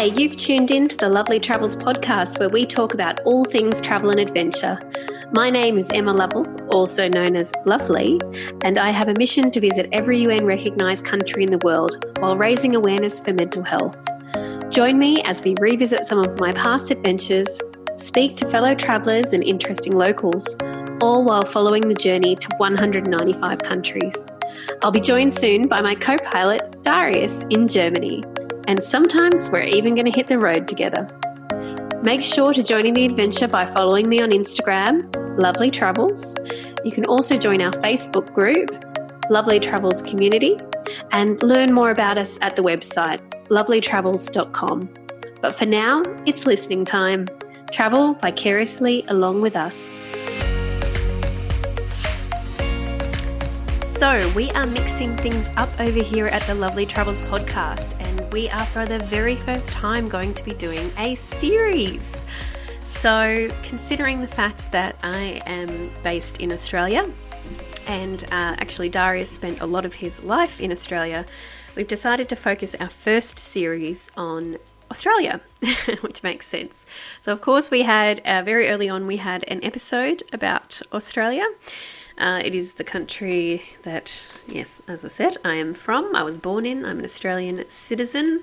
Hi, you've tuned in to the Lovely Travels podcast where we talk about all things travel and adventure. My name is Emma Lovell, also known as Lovely, and I have a mission to visit every UN recognised country in the world while raising awareness for mental health. Join me as we revisit some of my past adventures, speak to fellow travellers and interesting locals, all while following the journey to 195 countries. I'll be joined soon by my co pilot, Darius, in Germany and sometimes we're even going to hit the road together. Make sure to join in the adventure by following me on Instagram, Lovely Travels. You can also join our Facebook group, Lovely Travels Community, and learn more about us at the website, lovelytravels.com. But for now, it's listening time. Travel vicariously along with us. So, we are mixing things up over here at the Lovely Travels podcast, we are for the very first time going to be doing a series. So, considering the fact that I am based in Australia, and uh, actually Darius spent a lot of his life in Australia, we've decided to focus our first series on Australia, which makes sense. So, of course, we had uh, very early on, we had an episode about Australia. Uh, it is the country that, yes, as I said, I am from. I was born in. I'm an Australian citizen.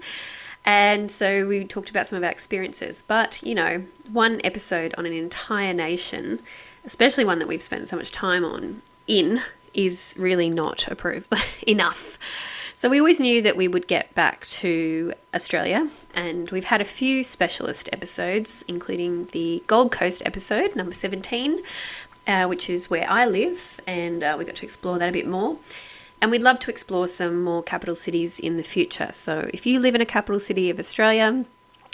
And so we talked about some of our experiences. But, you know, one episode on an entire nation, especially one that we've spent so much time on in, is really not approved enough. So we always knew that we would get back to Australia, and we've had a few specialist episodes, including the Gold Coast episode, number 17, uh, which is where I live, and uh, we got to explore that a bit more. And we'd love to explore some more capital cities in the future. So if you live in a capital city of Australia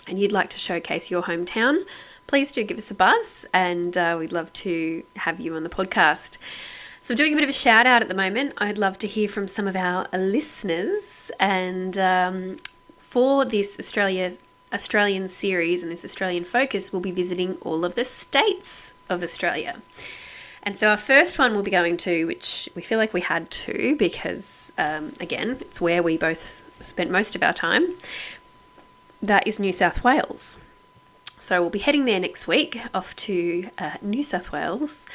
and you'd like to showcase your hometown, please do give us a buzz, and uh, we'd love to have you on the podcast. So, doing a bit of a shout out at the moment, I'd love to hear from some of our listeners. And um, for this Australia Australian series and this Australian focus, we'll be visiting all of the states of Australia. And so our first one we'll be going to, which we feel like we had to because, um, again, it's where we both spent most of our time, that is New South Wales. So we'll be heading there next week off to uh, New South Wales.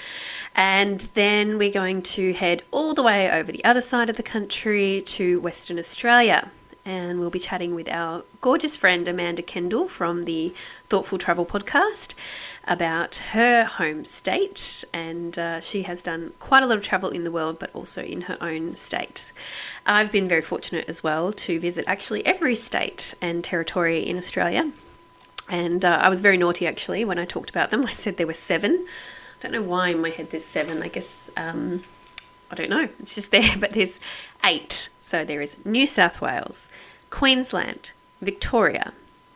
And then we're going to head all the way over the other side of the country to Western Australia and we'll be chatting with our gorgeous friend Amanda Kendle from the Thoughtful Travel podcast about her home state. And uh, she has done quite a lot of travel in the world, but also in her own state. I've been very fortunate as well to visit actually every state and territory in Australia. And uh, I was very naughty actually when I talked about them. I said there were seven. I don't know why in my head there's seven. I guess. Um, I don't know, it's just there, but there's eight. So there is New South Wales, Queensland, Victoria,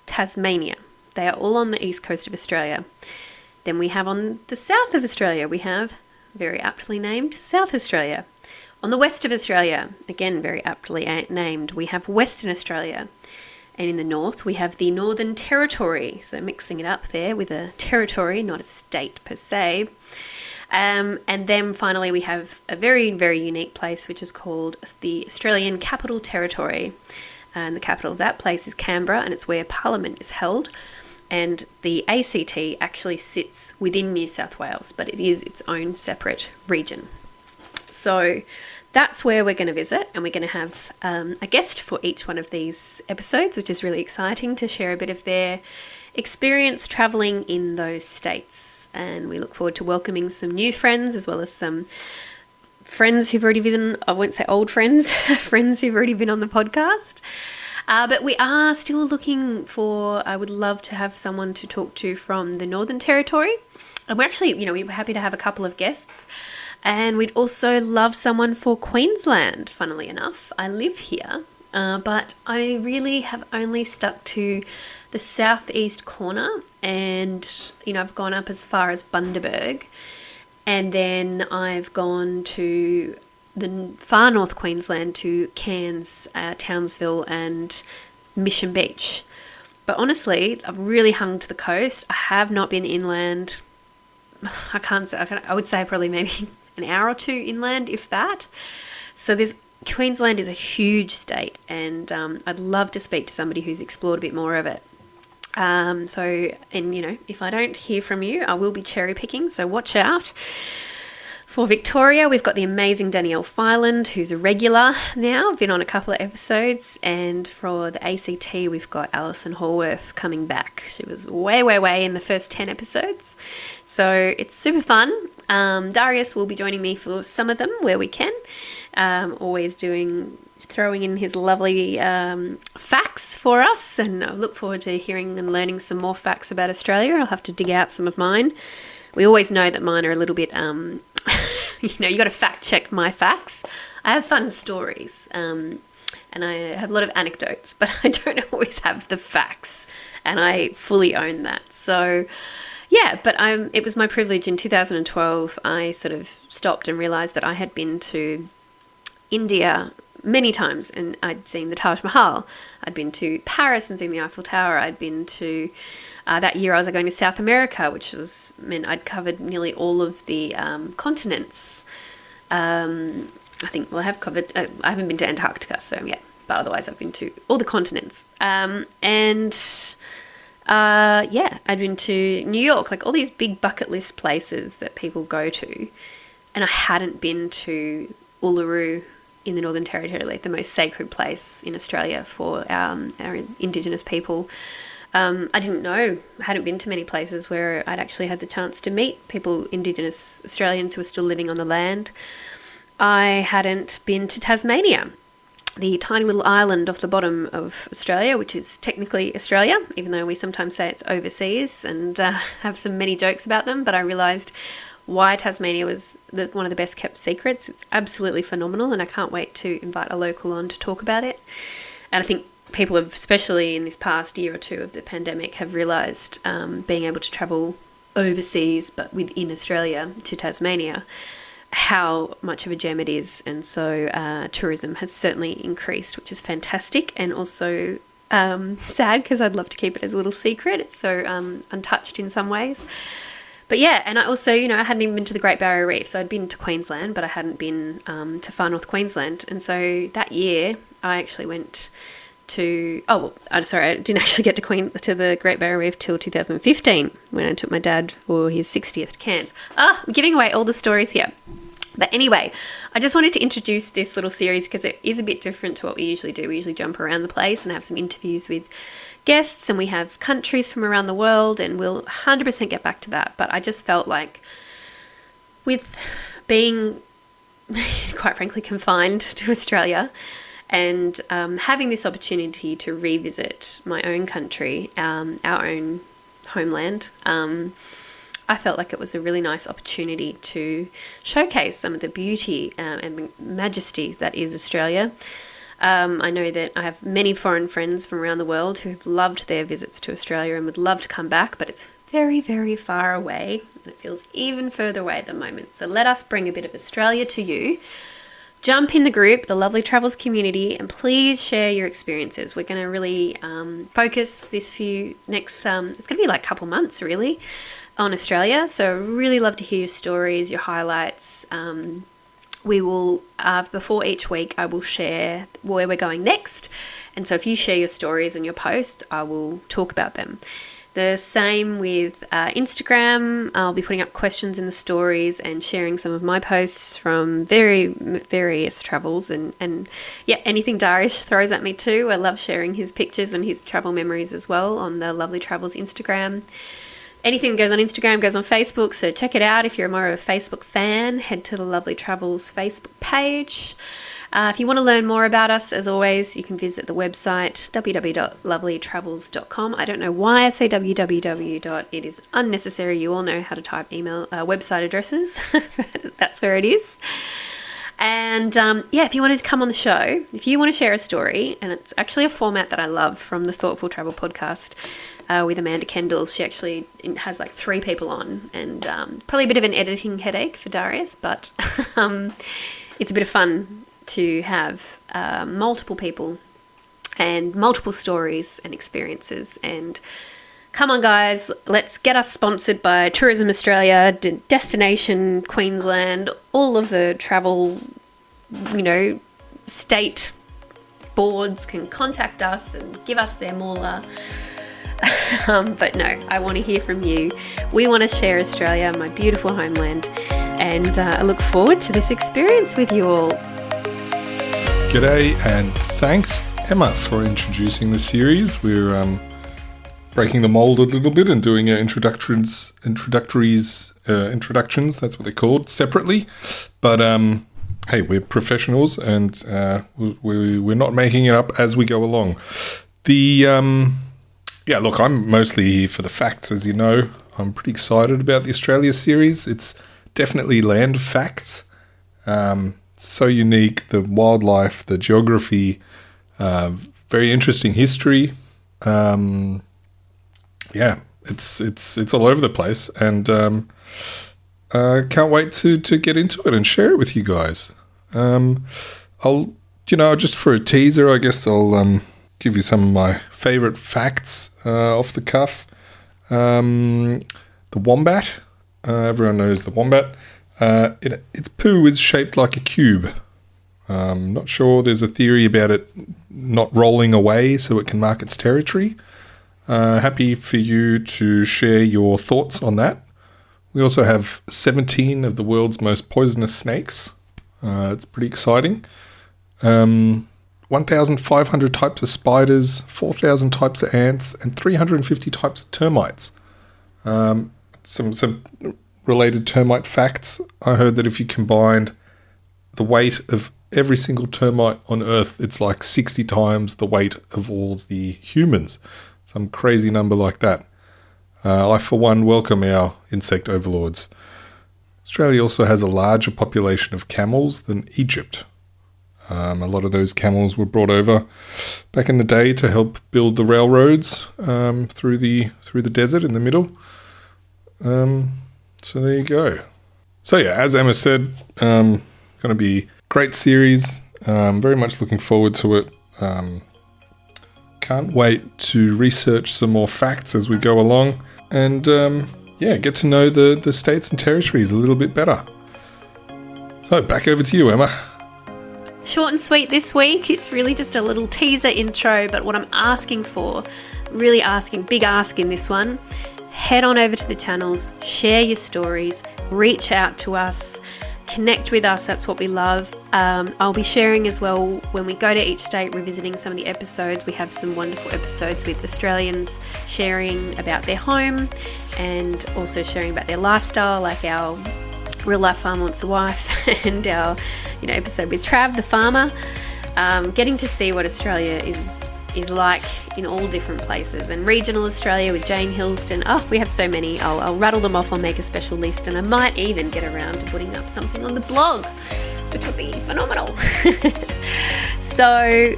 Tasmania. They are all on the east coast of Australia. Then we have on the south of Australia, we have very aptly named South Australia. On the west of Australia, again very aptly named, we have Western Australia. And in the north, we have the Northern Territory. So mixing it up there with a territory, not a state per se. Um, and then finally, we have a very, very unique place which is called the Australian Capital Territory. And the capital of that place is Canberra, and it's where Parliament is held. And the ACT actually sits within New South Wales, but it is its own separate region. So that's where we're going to visit, and we're going to have um, a guest for each one of these episodes, which is really exciting to share a bit of their experience traveling in those states and we look forward to welcoming some new friends as well as some friends who've already been, I won't say old friends, friends who've already been on the podcast. Uh, but we are still looking for, I would love to have someone to talk to from the Northern Territory. And we're actually, you know, we're happy to have a couple of guests. And we'd also love someone for Queensland, funnily enough. I live here, uh, but I really have only stuck to the southeast corner, and you know I've gone up as far as Bundaberg, and then I've gone to the far north Queensland to Cairns, uh, Townsville, and Mission Beach. But honestly, I've really hung to the coast. I have not been inland. I can't say. I, can, I would say probably maybe an hour or two inland, if that. So there's Queensland is a huge state, and um, I'd love to speak to somebody who's explored a bit more of it. Um, so, and you know, if I don't hear from you, I will be cherry picking. So watch out. For Victoria, we've got the amazing Danielle Filand, who's a regular now, been on a couple of episodes. And for the ACT, we've got Alison Hallworth coming back. She was way, way, way in the first 10 episodes. So it's super fun. Um, Darius will be joining me for some of them where we can. Um, always doing throwing in his lovely um, facts for us, and I look forward to hearing and learning some more facts about Australia. I'll have to dig out some of mine. We always know that mine are a little bit, um, you know, you got to fact check my facts. I have fun stories, um, and I have a lot of anecdotes, but I don't always have the facts, and I fully own that. So, yeah, but I'm, it was my privilege in 2012. I sort of stopped and realized that I had been to India many times and I'd seen the Taj Mahal. I'd been to Paris and seen the Eiffel Tower. I'd been to uh, that year I was going to South America, which was meant I'd covered nearly all of the um, continents. Um, I think well I have covered. Uh, I haven't been to Antarctica, so yeah. But otherwise, I've been to all the continents. Um, and uh, yeah, I'd been to New York, like all these big bucket list places that people go to, and I hadn't been to Uluru in the Northern Territory, like the most sacred place in Australia for um, our Indigenous people. Um, I didn't know, I hadn't been to many places where I'd actually had the chance to meet people, Indigenous Australians who were still living on the land. I hadn't been to Tasmania, the tiny little island off the bottom of Australia, which is technically Australia, even though we sometimes say it's overseas and uh, have some many jokes about them. But I realised why Tasmania was the, one of the best kept secrets. It's absolutely phenomenal, and I can't wait to invite a local on to talk about it. And I think people have, especially in this past year or two of the pandemic, have realised um, being able to travel overseas but within Australia to Tasmania how much of a gem it is. And so uh, tourism has certainly increased, which is fantastic and also um, sad because I'd love to keep it as a little secret. It's so um, untouched in some ways. But yeah, and I also, you know, I hadn't even been to the Great Barrier Reef. So I'd been to Queensland, but I hadn't been um, to far north Queensland. And so that year, I actually went to oh well, I'm sorry I didn't actually get to Queen to the Great Barrier Reef till 2015 when I took my dad for his 60th Cairns. Ah, I'm giving away all the stories here. But anyway, I just wanted to introduce this little series because it is a bit different to what we usually do. We usually jump around the place and have some interviews with guests and we have countries from around the world and we'll 100% get back to that. But I just felt like with being quite frankly confined to Australia and um, having this opportunity to revisit my own country, um, our own homeland, um, I felt like it was a really nice opportunity to showcase some of the beauty uh, and majesty that is Australia. Um, I know that I have many foreign friends from around the world who have loved their visits to Australia and would love to come back, but it's very, very far away and it feels even further away at the moment. So let us bring a bit of Australia to you. Jump in the group, the Lovely Travels community, and please share your experiences. We're going to really um, focus this few next, um, it's going to be like a couple months really, on Australia. So really love to hear your stories, your highlights. Um, we will, uh, before each week, I will share where we're going next. And so if you share your stories and your posts, I will talk about them. The same with uh, Instagram. I'll be putting up questions in the stories and sharing some of my posts from very various travels and, and yeah, anything Darius throws at me too. I love sharing his pictures and his travel memories as well on the Lovely Travels Instagram anything that goes on Instagram goes on Facebook, so check it out. If you're more of a Facebook fan, head to the Lovely Travels Facebook page. Uh, if you want to learn more about us, as always, you can visit the website www.lovelytravels.com. I don't know why I say www. It is unnecessary. You all know how to type email uh, website addresses. That's where it is. And um, yeah, if you wanted to come on the show, if you want to share a story, and it's actually a format that I love from the Thoughtful Travel podcast, uh, with Amanda Kendle. She actually has like three people on, and um, probably a bit of an editing headache for Darius, but um, it's a bit of fun to have uh, multiple people and multiple stories and experiences. And come on, guys, let's get us sponsored by Tourism Australia, Destination Queensland, all of the travel, you know, state boards can contact us and give us their moolah um, but no, I want to hear from you. We want to share Australia, my beautiful homeland, and uh, I look forward to this experience with you all. G'day, and thanks, Emma, for introducing the series. We're um, breaking the mold a little bit and doing our introductions, introductories, uh, introductions. That's what they're called separately. But um, hey, we're professionals, and uh, we, we're not making it up as we go along. The um, yeah, look, I'm mostly here for the facts, as you know. I'm pretty excited about the Australia series. It's definitely land facts. Um, so unique, the wildlife, the geography, uh, very interesting history. Um, yeah, it's it's it's all over the place, and um, uh, can't wait to to get into it and share it with you guys. Um, I'll you know just for a teaser, I guess I'll um, give you some of my favorite facts uh, off the cuff. Um, the wombat, uh, everyone knows the wombat. Uh, it, its poo is shaped like a cube. Um, not sure. There's a theory about it not rolling away so it can mark its territory. Uh, happy for you to share your thoughts on that. We also have 17 of the world's most poisonous snakes. Uh, it's pretty exciting. Um, 1,500 types of spiders, 4,000 types of ants, and 350 types of termites. Um, some some related termite facts. I heard that if you combined the weight of every single termite on Earth, it's like 60 times the weight of all the humans. Some crazy number like that. Uh, I, for one, welcome our insect overlords. Australia also has a larger population of camels than Egypt. Um, a lot of those camels were brought over back in the day to help build the railroads um, through the through the desert in the middle. Um, so there you go. So yeah, as Emma said, um, going to be great series. Um, very much looking forward to it. Um, can't wait to research some more facts as we go along, and yeah, get to know the the states and territories a little bit better. So back over to you, Emma. Short and sweet this week. It's really just a little teaser intro, but what I'm asking for, really asking, big ask in this one, head on over to the channels, share your stories, reach out to us, connect with us. That's what we love. Um, I'll be sharing as well when we go to each state, revisiting some of the episodes. We have some wonderful episodes with Australians sharing about their home and also sharing about their lifestyle, like our real life farm wants a wife and our you know episode with Trav the farmer. Um, getting to see what Australia is is like in all different places and regional Australia with Jane Hilston. Oh, we have so many. I'll, I'll rattle them off. I'll make a special list and I might even get around to putting up something on the blog, which would be phenomenal. so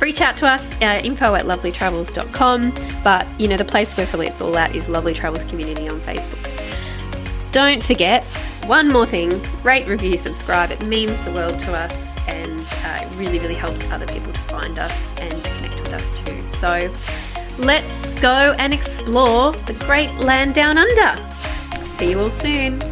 reach out to us, uh, info at lovelytravels.com. But, you know, the place where probably it's all at is Lovely Travels Community on Facebook. Don't forget, one more thing rate, review, subscribe. It means the world to us and uh, it really, really helps other people to find us and connect with us too. So let's go and explore the great land down under. See you all soon.